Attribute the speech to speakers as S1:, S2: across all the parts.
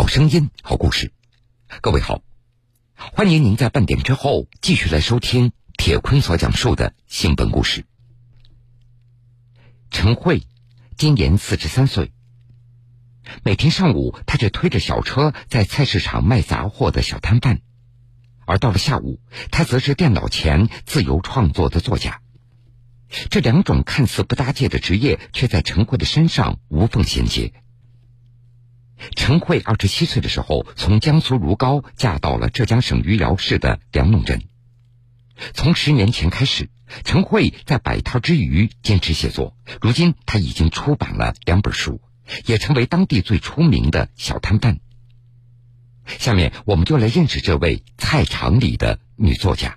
S1: 好声音，好故事。各位好，欢迎您在半点之后继续来收听铁坤所讲述的新闻故事。陈慧今年四十三岁，每天上午，她是推着小车在菜市场卖杂货的小摊贩，而到了下午，她则是电脑前自由创作的作家。这两种看似不搭界的职业，却在陈慧的身上无缝衔接。陈慧二十七岁的时候，从江苏如皋嫁到了浙江省余姚市的梁弄镇。从十年前开始，陈慧在摆摊之余坚持写作。如今，他已经出版了两本书，也成为当地最出名的小摊贩。下面，我们就来认识这位菜场里的女作家。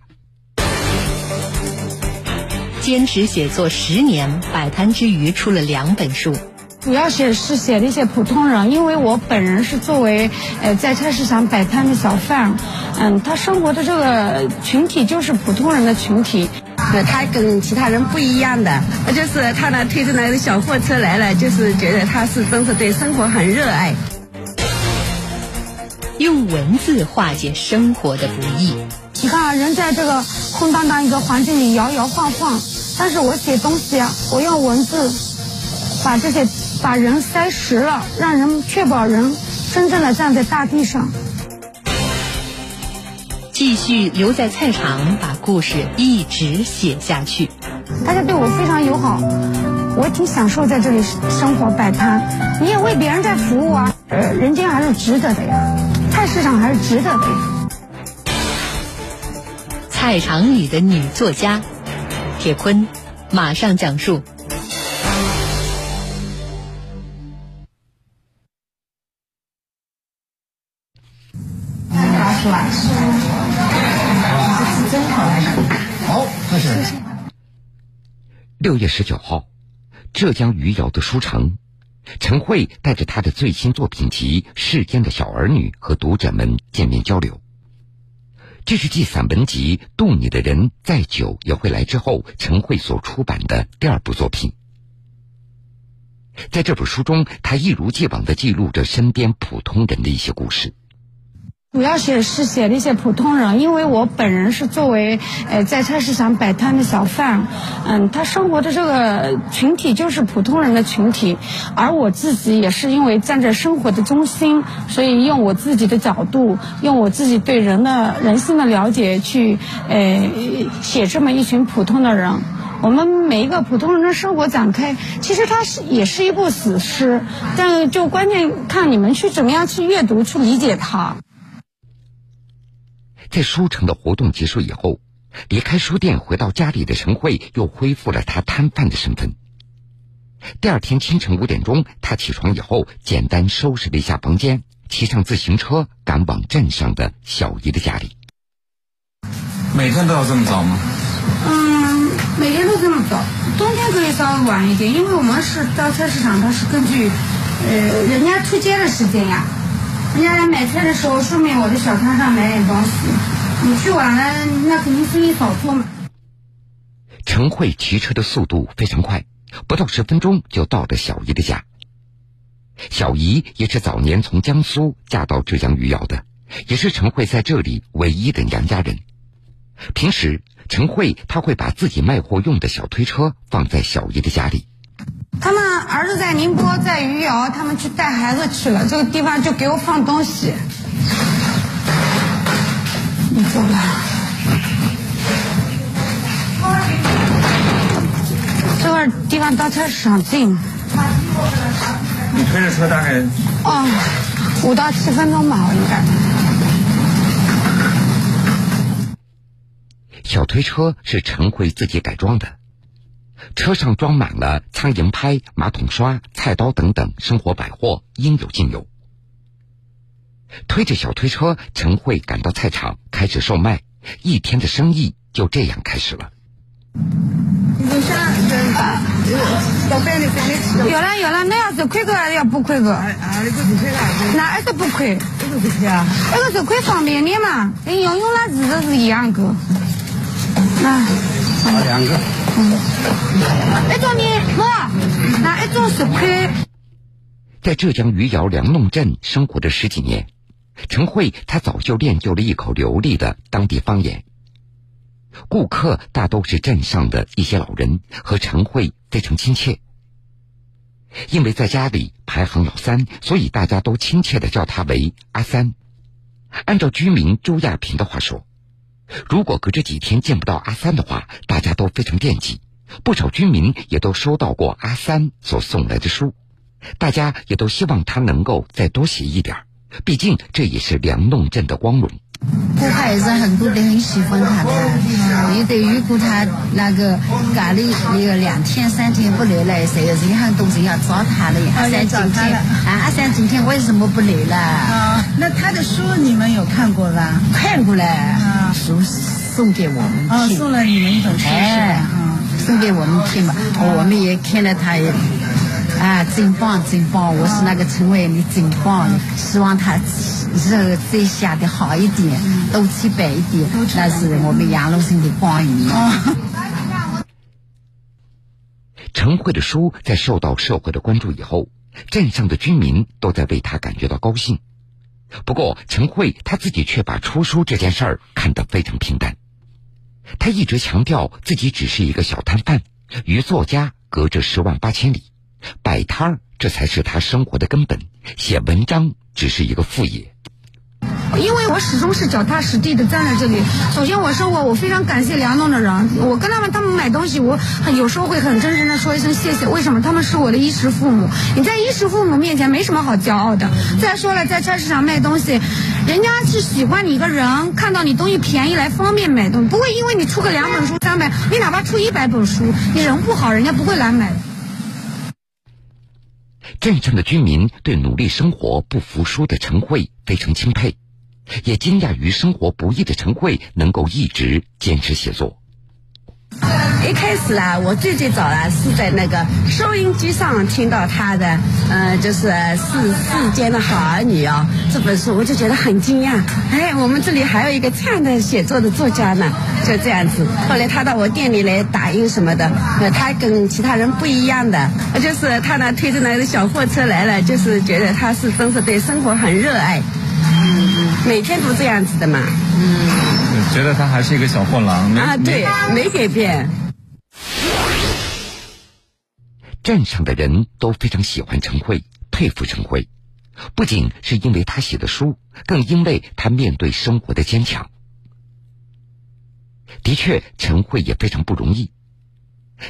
S2: 坚持写作十年，摆摊之余出了两本书。
S3: 主要写是写的一些普通人，因为我本人是作为呃在菜市场摆摊的小贩，嗯，他生活的这个群体就是普通人的群体。
S4: 呃，他跟其他人不一样的，就是他呢推着那个小货车来了，就是觉得他是真是对生活很热爱。
S2: 用文字化解生活的不易。
S3: 你看啊，人在这个空荡荡一个环境里摇摇晃晃，但是我写东西啊，我用文字把这些。把人塞实了，让人确保人真正的站在大地上。
S2: 继续留在菜场，把故事一直写下去。
S3: 大家对我非常友好，我挺享受在这里生活摆摊。你也为别人在服务啊，呃，人间还是值得的呀，菜市场还是值得的呀。
S2: 菜场里的女作家，铁坤，马上讲述。
S1: 是吧？是。真好。好，谢谢。六月十九号，浙江余姚的书城，陈慧带着她的最新作品集《世间的小儿女》和读者们见面交流。这是继散文集《渡你的人再久也会来》之后，陈慧所出版的第二部作品。在这本书中，他一如既往的记录着身边普通人的一些故事。
S3: 主要写是写那些普通人，因为我本人是作为呃在菜市场摆摊的小贩，嗯，他生活的这个群体就是普通人的群体，而我自己也是因为站在生活的中心，所以用我自己的角度，用我自己对人的人性的了解去呃写这么一群普通的人。我们每一个普通人的生活展开，其实它是也是一部史诗，但就关键看你们去怎么样去阅读去理解它。
S1: 在书城的活动结束以后，离开书店回到家里的陈慧又恢复了她摊贩的身份。第二天清晨五点钟，她起床以后，简单收拾了一下房间，骑上自行车赶往镇上的小姨的家里。
S5: 每天都要这么早吗？
S3: 嗯，每天都这么早，冬天可以稍微晚一点，因为我们是到菜市场，它是根据呃人家出街的时间呀。人家来买菜的时候，顺便我的小摊上买点东西。你去晚了，那肯定生意少做嘛。
S1: 陈慧骑车的速度非常快，不到十分钟就到了小姨的家。小姨也是早年从江苏嫁到浙江余姚的，也是陈慧在这里唯一的娘家人。平时，陈慧她会把自己卖货用的小推车放在小姨的家里。
S3: 他们儿子在宁波，在余姚，他们去带孩子去了。这个地方就给我放东西。你走吧。这块地方到菜市场近。
S5: 你推着车大概？
S3: 哦，五到七分钟吧，我应该。
S1: 小推车是陈慧自己改装的。车上装满了苍蝇拍、马桶刷、菜刀等等生活百货，应有尽有。推着小推车，陈慧赶到菜场开始售卖，一天的生意就这样开始了。
S3: 有了有了，那要是亏个要不亏个？那还是不亏？
S5: 这个不亏啊？
S3: 这个是亏方便面嘛，跟用用那日子是一样个。
S5: 那两个。嗯，
S3: 一种呢，我那一种十块。
S1: 在浙江余姚梁弄镇生活的十几年，陈慧她早就练就了一口流利的当地方言。顾客大都是镇上的一些老人，和陈慧非常亲切。因为在家里排行老三，所以大家都亲切的叫他为阿三。按照居民周亚平的话说，如果隔着几天见不到阿三的话，大家都非常惦记。不少居民也都收到过阿三所送来的书，大家也都希望他能够再多写一点儿毕竟这也是梁弄镇的光荣。
S6: 顾客也是很多都很喜欢他的，有的如果他那个家里那个两天三天不来了，谁有任何东西要找他的。阿三今天啊，阿三今天为什么不来了？
S7: 啊，那他的书你们有看过吧？
S6: 看过了，书送给我们
S7: 哦，送了你们一本书是吧？
S6: 送给我们听嘛，我们也看了他也。啊，真棒，真棒！我是那个陈伟，你真棒！希望他日后再下的好一点，多出白一点，那是我们杨龙生的光荣。
S1: 陈慧的书在受到社会的关注以后，镇上的居民都在为他感觉到高兴。不过，陈慧他自己却把出书这件事儿看得非常平淡。他一直强调自己只是一个小摊贩，与作家隔着十万八千里。摆摊儿，这才是他生活的根本。写文章只是一个副业。
S3: 因为我始终是脚踏实地的站在这里。首先，我生活，我非常感谢梁弄的人。我跟他们，他们买东西，我有时候会很真诚的说一声谢谢。为什么？他们是我的衣食父母。你在衣食父母面前没什么好骄傲的。再说了，在菜市场卖东西，人家是喜欢你一个人，看到你东西便宜来方便买东西，不会因为你出个两本书、三本，你哪怕出一百本书，你人不好，人家不会来买。
S1: 镇上的居民对努力生活、不服输的陈慧非常钦佩，也惊讶于生活不易的陈慧能够一直坚持写作。
S4: 一开始啊，我最最早啊是在那个收音机上听到他的，嗯，就是《世世间的好儿女》哦，这本书我就觉得很惊讶。哎，我们这里还有一个这样的写作的作家呢，就这样子。后来他到我店里来打印什么的，呃，他跟其他人不一样的，就是他呢推着那个小货车来了，就是觉得他是真是对生活很热爱，嗯，每天都这样子的嘛，
S5: 嗯，觉得他还是一个小货郎
S4: 啊，对，没改变。
S1: 镇上的人都非常喜欢陈慧，佩服陈慧，不仅是因为他写的书，更因为他面对生活的坚强。的确，陈慧也非常不容易。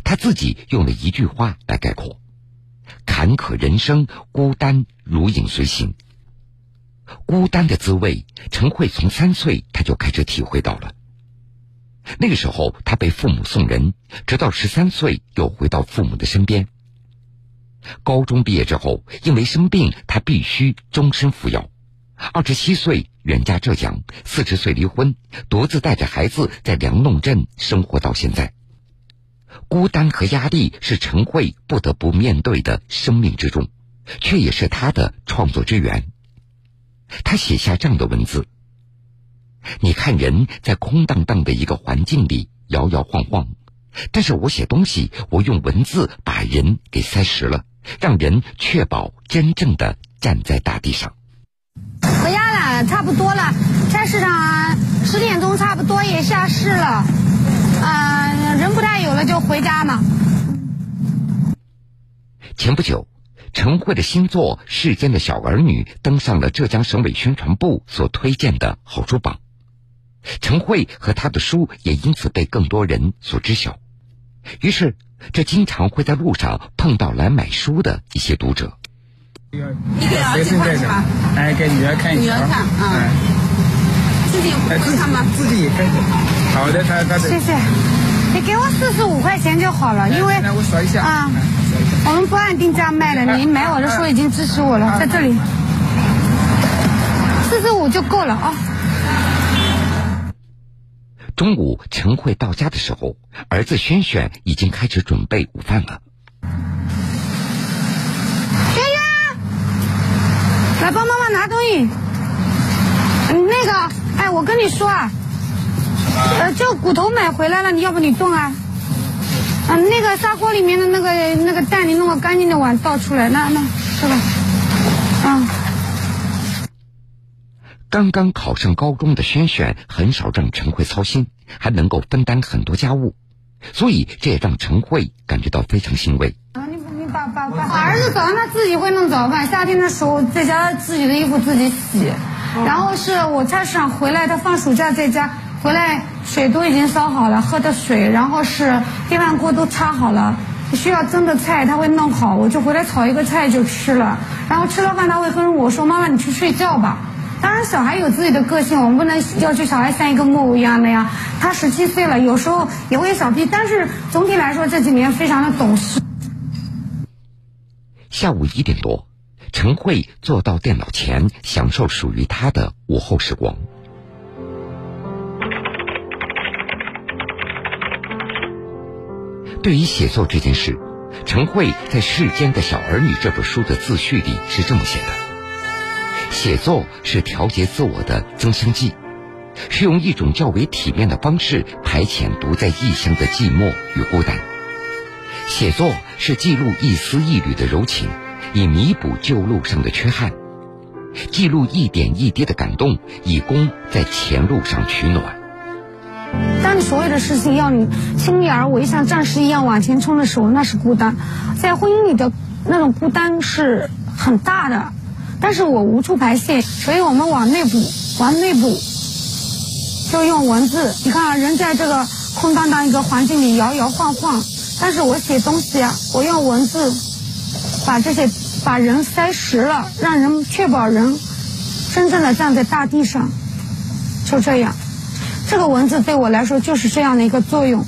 S1: 他自己用了一句话来概括：坎坷人生，孤单如影随形。孤单的滋味，陈慧从三岁他就开始体会到了。那个时候，他被父母送人，直到十三岁又回到父母的身边。高中毕业之后，因为生病，他必须终身服药。二十七岁远嫁浙江，四十岁离婚，独自带着孩子在梁弄镇生活到现在。孤单和压力是陈慧不得不面对的生命之中，却也是他的创作之源。他写下这样的文字：你看，人在空荡荡的一个环境里摇摇晃晃，但是我写东西，我用文字把人给塞实了。让人确保真正的站在大地上。
S3: 回家了，差不多了。菜市场十点钟差不多也下市了，啊，人不太有了，就回家嘛。
S1: 前不久，陈慧的新作《世间的小儿女》登上了浙江省委宣传部所推荐的好书榜，陈慧和他的书也因此被更多人所知晓。于是。这经常会在路上碰到来买书的一些读者。
S4: 你给儿子看是吧？
S5: 哎，给女儿看
S4: 女儿看啊。自己会看吗？
S5: 自己也看。好的，他他的。
S3: 谢谢。你给我四十五块钱就好了，因为
S5: 来我扫一下
S3: 啊。我们不按定价卖的，你买我的书已经支持我了，在这里。四十五就够了啊。
S1: 中午，陈慧到家的时候，儿子轩轩已经开始准备午饭了。
S3: 轩轩，来帮妈妈拿东西。那个，哎，我跟你说啊，呃，这骨头买回来了，你要不你炖啊？嗯，那个砂锅里面的那个那个蛋，你弄个干净的碗倒出来，那那这个。
S1: 刚刚考上高中的轩轩很少让陈慧操心，还能够分担很多家务，所以这也让陈慧感觉到非常欣慰。
S3: 啊，你你把把把儿子早上他自己会弄早饭，夏天的时候在家自己的衣服自己洗，然后是我菜市场回来，他放暑假在家回来，水都已经烧好了，喝的水，然后是电饭锅都插好了，需要蒸的菜他会弄好，我就回来炒一个菜就吃了，然后吃了饭他会跟我说：“妈妈，你去睡觉吧。”当然，小孩有自己的个性，我们不能要求小孩像一个木偶一样的呀。他十七岁了，有时候也会小屁，但是总体来说这几年非常的懂事。
S1: 下午一点多，陈慧坐到电脑前，享受属于她的午后时光。对于写作这件事，陈慧在《世间的小儿女》这本书的自序里是这么写的：写作是调节自我的增香剂，是用一种较为体面的方式排遣独在异乡的寂寞与孤单。写作是记录一丝一缕的柔情，以弥补旧路上的缺憾；记录一点一滴的感动，以供在前路上取暖。
S3: 当你所有的事情要你倾力而为，像战士一样往前冲的时候，那是孤单。在婚姻里的那种孤单是很大的，但是我无处排泄，所以我们往内部，往内部，就用文字。你看啊，人在这个空荡荡一个环境里摇摇晃晃，但是我写东西啊，我用文字把这些把人塞实了，让人确保人真正的站在大地上，就这样。这个文字对我来说就是这样的一个作用。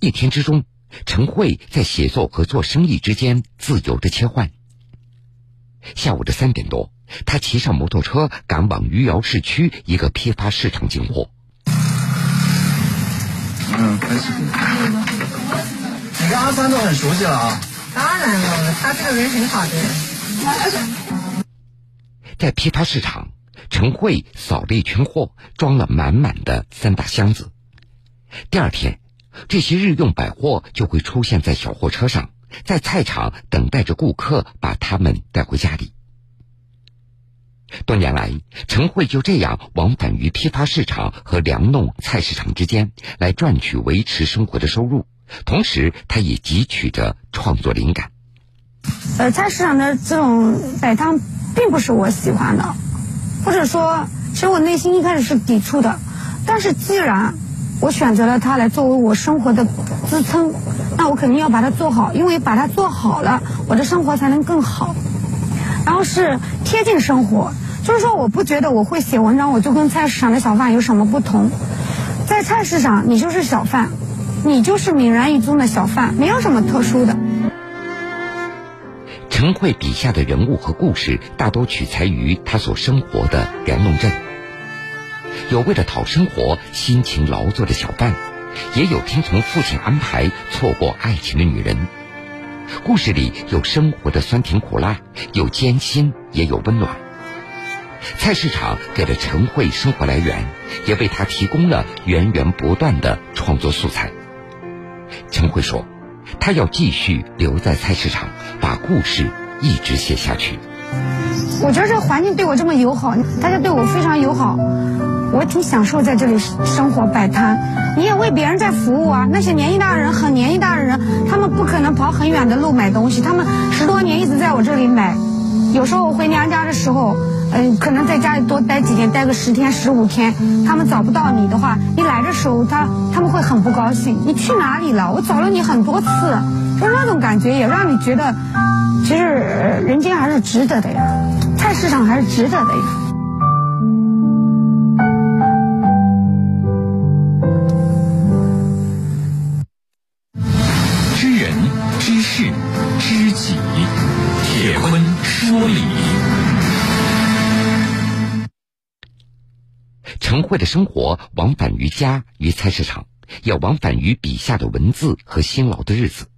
S1: 一天之中，陈慧在写作和做生意之间自由的切换。下午的三点多，他骑上摩托车赶往余姚市区一个批发市场进货。
S5: 嗯，开始。你跟阿三都很熟悉了啊？
S8: 当然了，他这个人很好的。
S1: 在批发市场。陈慧扫了一圈货，装了满满的三大箱子。第二天，这些日用百货就会出现在小货车上，在菜场等待着顾客把他们带回家里。多年来，陈慧就这样往返于批发市场和粮弄菜市场之间，来赚取维持生活的收入，同时他也汲取着创作灵感。
S3: 呃，菜市场的这种摆摊并不是我喜欢的。或者说，其实我内心一开始是抵触的，但是既然我选择了它来作为我生活的支撑，那我肯定要把它做好，因为把它做好了，我的生活才能更好。然后是贴近生活，就是说，我不觉得我会写文章，我就跟菜市场的小贩有什么不同。在菜市场，你就是小贩，你就是泯然一宗的小贩，没有什么特殊的。
S1: 陈慧笔下的人物和故事大多取材于他所生活的梁弄镇，有为了讨生活辛勤劳作的小贩，也有听从父亲安排错过爱情的女人。故事里有生活的酸甜苦辣，有艰辛，也有温暖。菜市场给了陈慧生活来源，也为她提供了源源不断的创作素材。陈慧说。她要继续留在菜市场，把故事一直写下去。
S3: 我觉得这环境对我这么友好，大家对我非常友好，我挺享受在这里生活摆摊。你也为别人在服务啊。那些年纪大的人，很年纪大的人，他们不可能跑很远的路买东西，他们十多年一直在我这里买。有时候我回娘家的时候。嗯，可能在家里多待几天，待个十天、十五天，他们找不到你的话，你来的时候，他他们会很不高兴。你去哪里了？我找了你很多次，就那种感觉，也让你觉得，其实人间还是值得的呀，菜市场还是值得的呀。
S1: 慧的生活往返于家与菜市场，也往返于笔下的文字和辛劳的日子。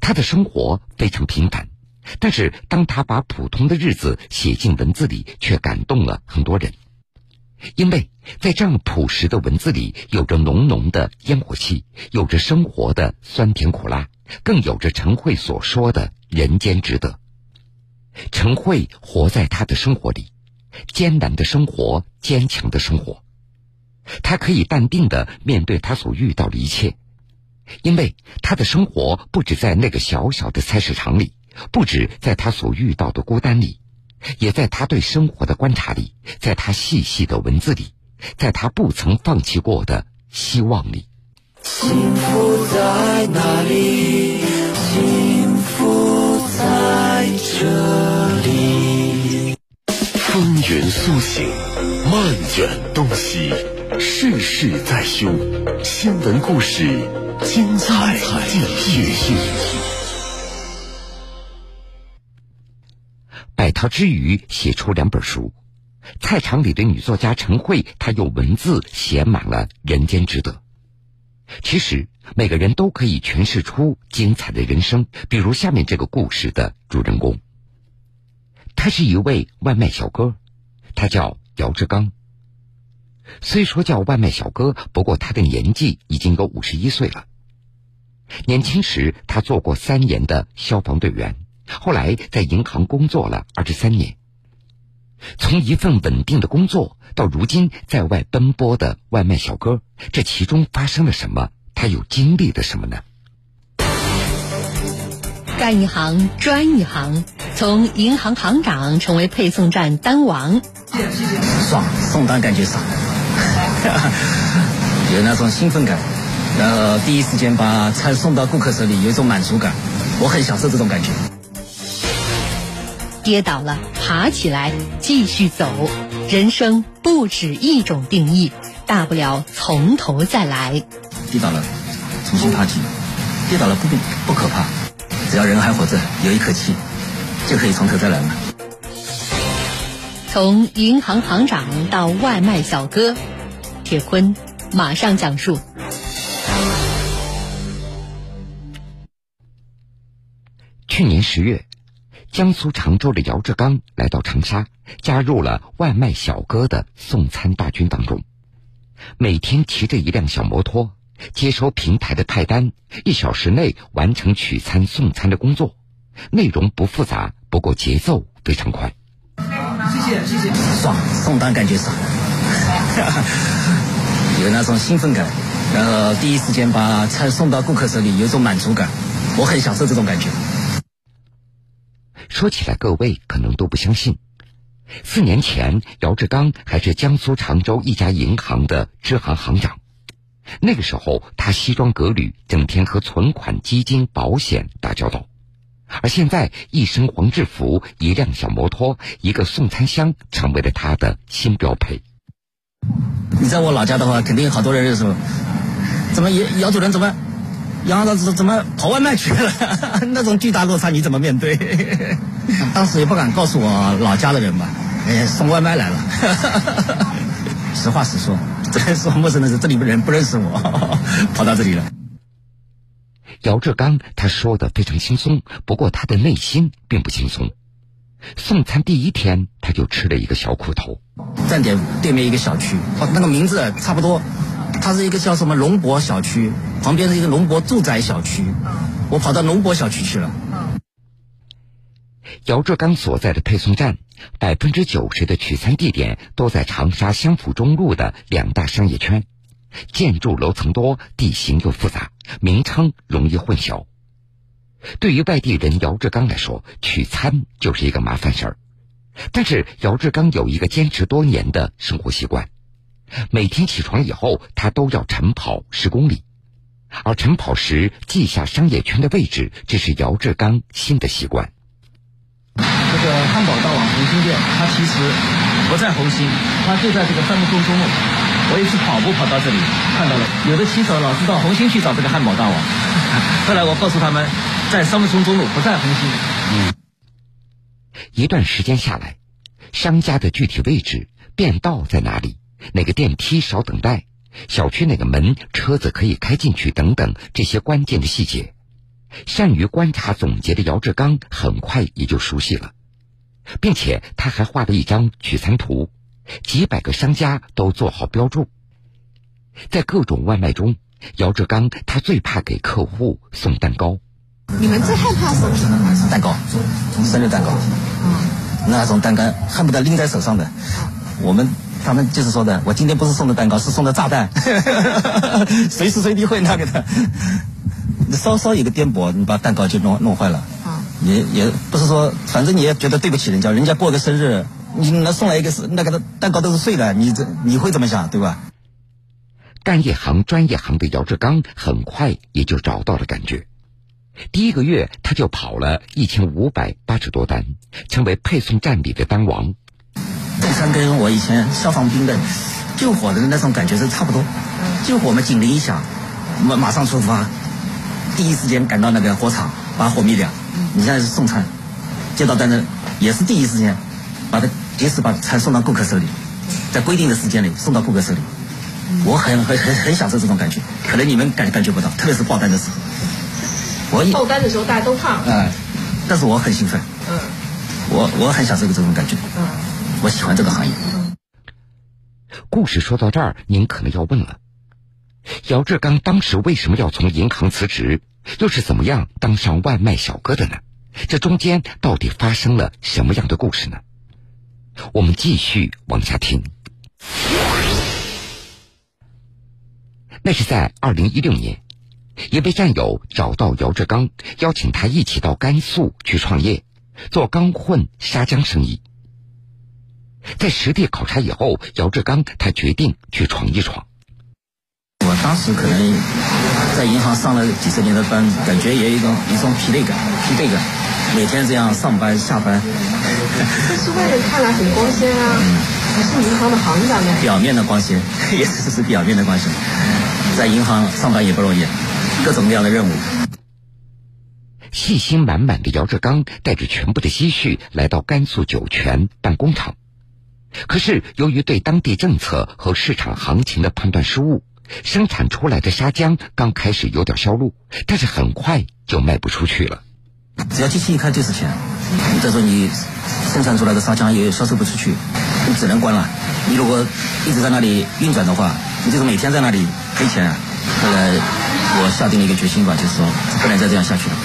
S1: 他的生活非常平凡，但是当他把普通的日子写进文字里，却感动了很多人。因为在这样朴实的文字里，有着浓浓的烟火气，有着生活的酸甜苦辣，更有着陈慧所说的人间值得。陈慧活在他的生活里，艰难的生活，坚强的生活。他可以淡定的面对他所遇到的一切，因为他的生活不止在那个小小的菜市场里，不止在他所遇到的孤单里，也在他对生活的观察里，在他细细的文字里，在他不曾放弃过的希望里。幸福在哪里？
S9: 云苏醒，漫卷东西。世事在胸，新闻故事精彩继续。
S1: 百淘之余写出两本书，菜场里的女作家陈慧，她用文字写满了人间值得。其实每个人都可以诠释出精彩的人生，比如下面这个故事的主人公，他是一位外卖小哥，他叫姚志刚。虽说叫外卖小哥，不过他的年纪已经有五十一岁了。年轻时，他做过三年的消防队员，后来在银行工作了二十三年。从一份稳定的工作到如今在外奔波的外卖小哥，这其中发生了什么？他又经历了什么呢？
S2: 干一行专一行，从银行行长成为配送站单王，
S10: 爽，送单感觉爽。有那种兴奋感，然后第一时间把菜送到顾客手里，有一种满足感，我很享受这种感觉。
S2: 跌倒了，爬起来，继续走。人生不止一种定义，大不了从头再来。
S10: 跌倒了，重新爬起。跌倒了不不可怕，只要人还活着，有一口气，就可以从头再来了。
S2: 从银行行长到外卖小哥。铁坤马上讲述。
S1: 去年十月，江苏常州的姚志刚来到长沙，加入了外卖小哥的送餐大军当中。每天骑着一辆小摩托，接收平台的派单，一小时内完成取餐送餐的工作。内容不复杂，不过节奏非常快。
S10: 谢谢谢谢，爽，送单感觉爽。有那种兴奋感，然后第一时间把菜送到顾客手里，有种满足感，我很享受这种感觉。
S1: 说起来，各位可能都不相信，四年前姚志刚还是江苏常州一家银行的支行行长，那个时候他西装革履，整天和存款、基金、保险打交道，而现在一身黄制服，一辆小摩托，一个送餐箱，成为了他的新标配。
S10: 你在我老家的话，肯定好多人认识我。怎么姚姚主任怎么杨老师怎么跑外卖去了？那种巨大落差你怎么面对？当时也不敢告诉我老家的人吧，哎，送外卖来了。实话实说，真说陌生的人，这里面人不认识我，跑到这里了。
S1: 姚志刚他说的非常轻松，不过他的内心并不轻松。送餐第一天，他就吃了一个小苦头。
S10: 站点对面一个小区，哦，那个名字差不多，它是一个叫什么龙博小区，旁边是一个龙博住宅小区。我跑到龙博小区去了。
S1: 姚志刚所在的配送站，百分之九十的取餐地点都在长沙湘府中路的两大商业圈，建筑楼层多，地形又复杂，名称容易混淆。对于外地人姚志刚来说，取餐就是一个麻烦事儿。但是姚志刚有一个坚持多年的生活习惯，每天起床以后，他都要晨跑十公里。而晨跑时记下商业圈的位置，这是姚志刚新的习惯。
S10: 这个汉堡大王红星店，它其实不在红星，它就在这个三木中中路。我也是跑步跑到这里，看到了有的骑手老是到红星去找这个汉堡大王。后来我告诉他们。在三木村中路不在红星。嗯，
S1: 一段时间下来，商家的具体位置、便道在哪里、哪个电梯少等待、小区哪个门车子可以开进去等等这些关键的细节，善于观察总结的姚志刚很快也就熟悉了，并且他还画了一张取餐图，几百个商家都做好标注。在各种外卖中，姚志刚他最怕给客户送蛋糕。
S8: 你们最害怕什么？
S10: 蛋糕，生日蛋糕，那种蛋糕恨不得拎在手上的。我们他们就是说的，我今天不是送的蛋糕，是送的炸弹，随时随地会那个的。稍稍有个颠簸，你把蛋糕就弄弄坏了。也也不是说，反正你也觉得对不起人家，人家过个生日，你那送来一个是那个蛋糕都是碎的，你这你会怎么想，对吧？
S1: 干一行专业行的姚志刚很快也就找到了感觉。第一个月他就跑了一千五百八十多单，成为配送站里的单王。
S10: 这餐跟我以前消防兵的救火的那种感觉是差不多。救火嘛，警铃一响，马马上出发，第一时间赶到那个火场把火灭掉。你现在是送餐，接到单子也是第一时间把它及时把餐送到顾客手里，在规定的时间里送到顾客手里。我很很很很享受这种感觉，可能你们感感觉不到，特别是爆单的时候。我
S8: 爆单的时候大家都怕。
S10: 哎，但是我很兴奋。嗯。我我很享受这种感觉。嗯。我喜欢这个行业。
S1: 故事说到这儿，您可能要问了：姚志刚当时为什么要从银行辞职？又是怎么样当上外卖小哥的呢？这中间到底发生了什么样的故事呢？我们继续往下听。那是在二零一六年，一位战友找到姚志刚，邀请他一起到甘肃去创业，做钢混砂浆生意。在实地考察以后，姚志刚他决定去闯一闯。
S10: 我当时可能在银行上了几十年的班，感觉也有一种一种疲累感，疲惫感。每天这样上班下班，
S8: 但是外人看来很光鲜啊，你是银行的行长呢。
S10: 表面的光鲜，也只是表面的光鲜。在银行上班也不容易，各种各样的任务。
S1: 信心满满的姚志刚带着全部的积蓄来到甘肃酒泉办工厂，可是由于对当地政策和市场行情的判断失误，生产出来的砂浆刚开始有点销路，但是很快就卖不出去了。
S10: 只要机器一开就是钱，再说你生产出来的砂浆也销售不出去，你只能关了。你如果一直在那里运转的话，你就是每天在那里。赔钱，后来我下定了一个决心吧，就是说不能再这样下去了。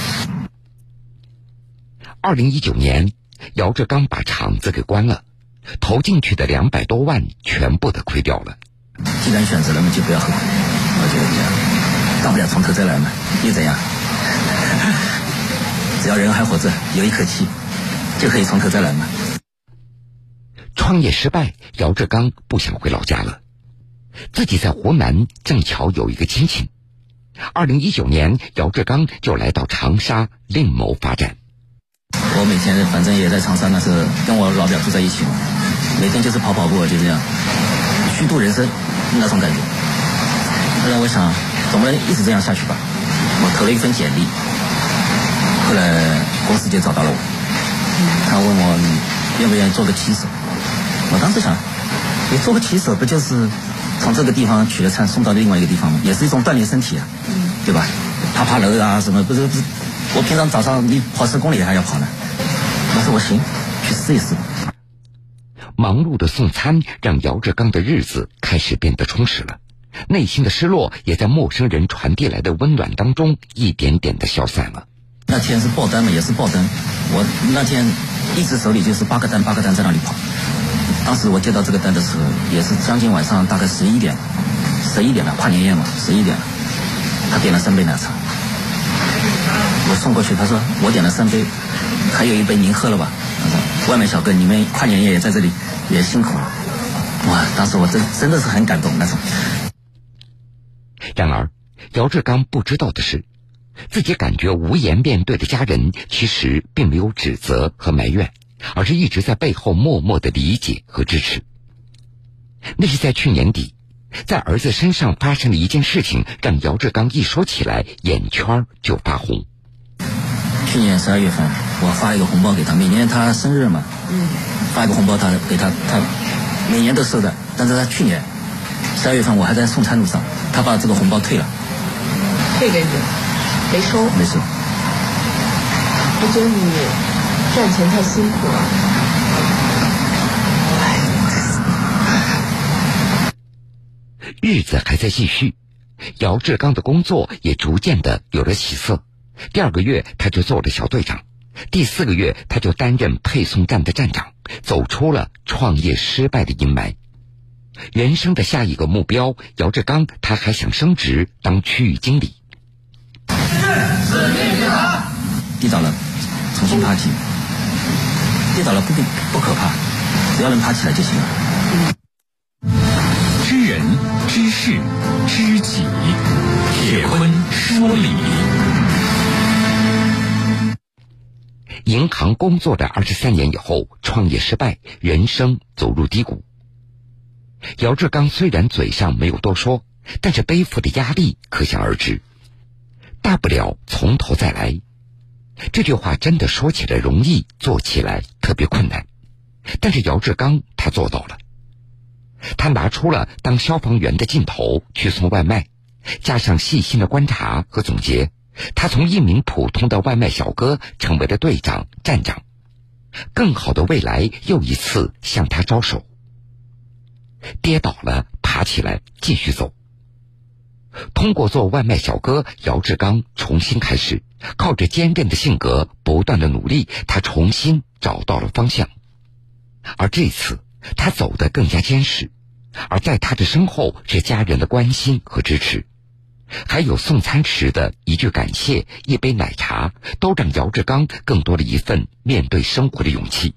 S1: 二零一九年，姚志刚把厂子给关了，投进去的两百多万全部都亏掉了。
S10: 既然选择了，那就不要后悔。我觉得这样，大不了从头再来嘛，又怎样？只要人还活着，有一口气，就可以从头再来嘛。
S1: 创业失败，姚志刚不想回老家了。自己在湖南正巧有一个亲戚。二零一九年，姚志刚就来到长沙另谋发展。
S10: 我每天反正也在长沙，那时候跟我老表住在一起嘛，每天就是跑跑步，就这样虚度人生那种感觉。后来我想，总不能一直这样下去吧？我投了一份简历，后来公司就找到了我，他问我愿不愿意做个骑手。我当时想，你做个骑手不就是？从这个地方取了餐送到另外一个地方也是一种锻炼身体啊，对吧？爬爬楼啊什么，不是不是，我平常早上你跑十公里还要跑呢。我说我行，去试一试。
S1: 忙碌的送餐让姚志刚的日子开始变得充实了，内心的失落也在陌生人传递来的温暖当中一点点的消散了。
S10: 那天是爆单嘛，也是爆单。我那天一直手里就是八个单，八个单在那里跑。当时我接到这个单的时候，也是将近晚上，大概十一点，十一点了，跨年夜嘛，十一点了。他点了三杯奶茶，我送过去，他说我点了三杯，还有一杯您喝了吧？外卖小哥，你们跨年夜也在这里，也辛苦了。哇，当时我真真的是很感动那种。
S1: 然而，姚志刚不知道的是，自己感觉无颜面对的家人，其实并没有指责和埋怨。而是一直在背后默默的理解和支持。那是在去年底，在儿子身上发生的一件事情，让姚志刚一说起来眼圈就发红。
S10: 去年十二月份，我发一个红包给他，每年他生日嘛，嗯，发一个红包他给他，他每年都收的。但是他去年十二月份，我还在送餐路上，他把这个红包退了，
S8: 退给你，没收，
S10: 没收。
S8: 我觉得你。赚钱太辛苦了，
S1: 日子还在继续，姚志刚的工作也逐渐的有了起色。第二个月，他就做了小队长，第四个月，他就担任配送站的站长，走出了创业失败的阴霾。人生的下一个目标，姚志刚他还想升职当区域经理。
S10: 跌倒了，重新爬起。跌倒了不不可怕，只要能爬起来就行了。
S11: 知人知事知己，铁坤说理。
S1: 银行工作的二十三年以后，创业失败，人生走入低谷。姚志刚虽然嘴上没有多说，但是背负的压力可想而知。大不了从头再来，这句话真的说起来容易，做起来特别困难。但是姚志刚他做到了，他拿出了当消防员的劲头去送外卖，加上细心的观察和总结，他从一名普通的外卖小哥成为了队长、站长。更好的未来又一次向他招手。跌倒了，爬起来，继续走。通过做外卖小哥，姚志刚重新开始，靠着坚韧的性格，不断的努力，他重新找到了方向。而这次，他走得更加坚实。而在他的身后，是家人的关心和支持，还有送餐时的一句感谢、一杯奶茶，都让姚志刚更多了一份面对生活的勇气。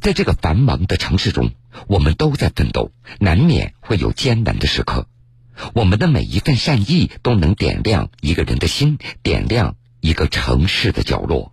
S1: 在这个繁忙的城市中，我们都在奋斗，难免会有艰难的时刻。我们的每一份善意，都能点亮一个人的心，点亮一个城市的角落。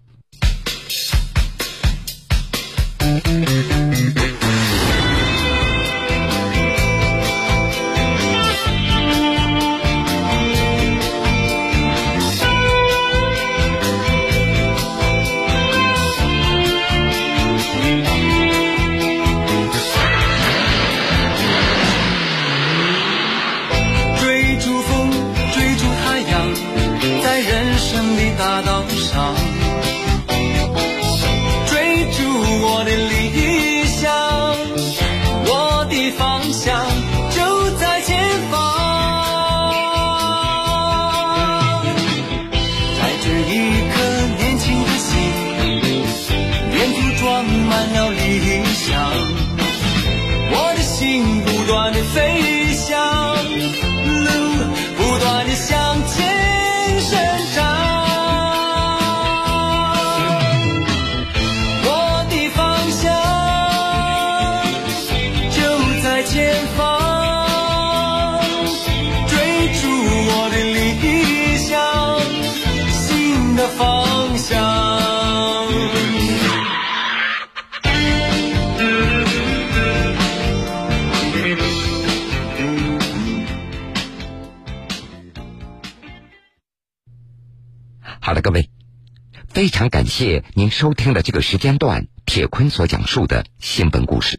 S1: 非常感谢您收听了这个时间段铁坤所讲述的新闻故事。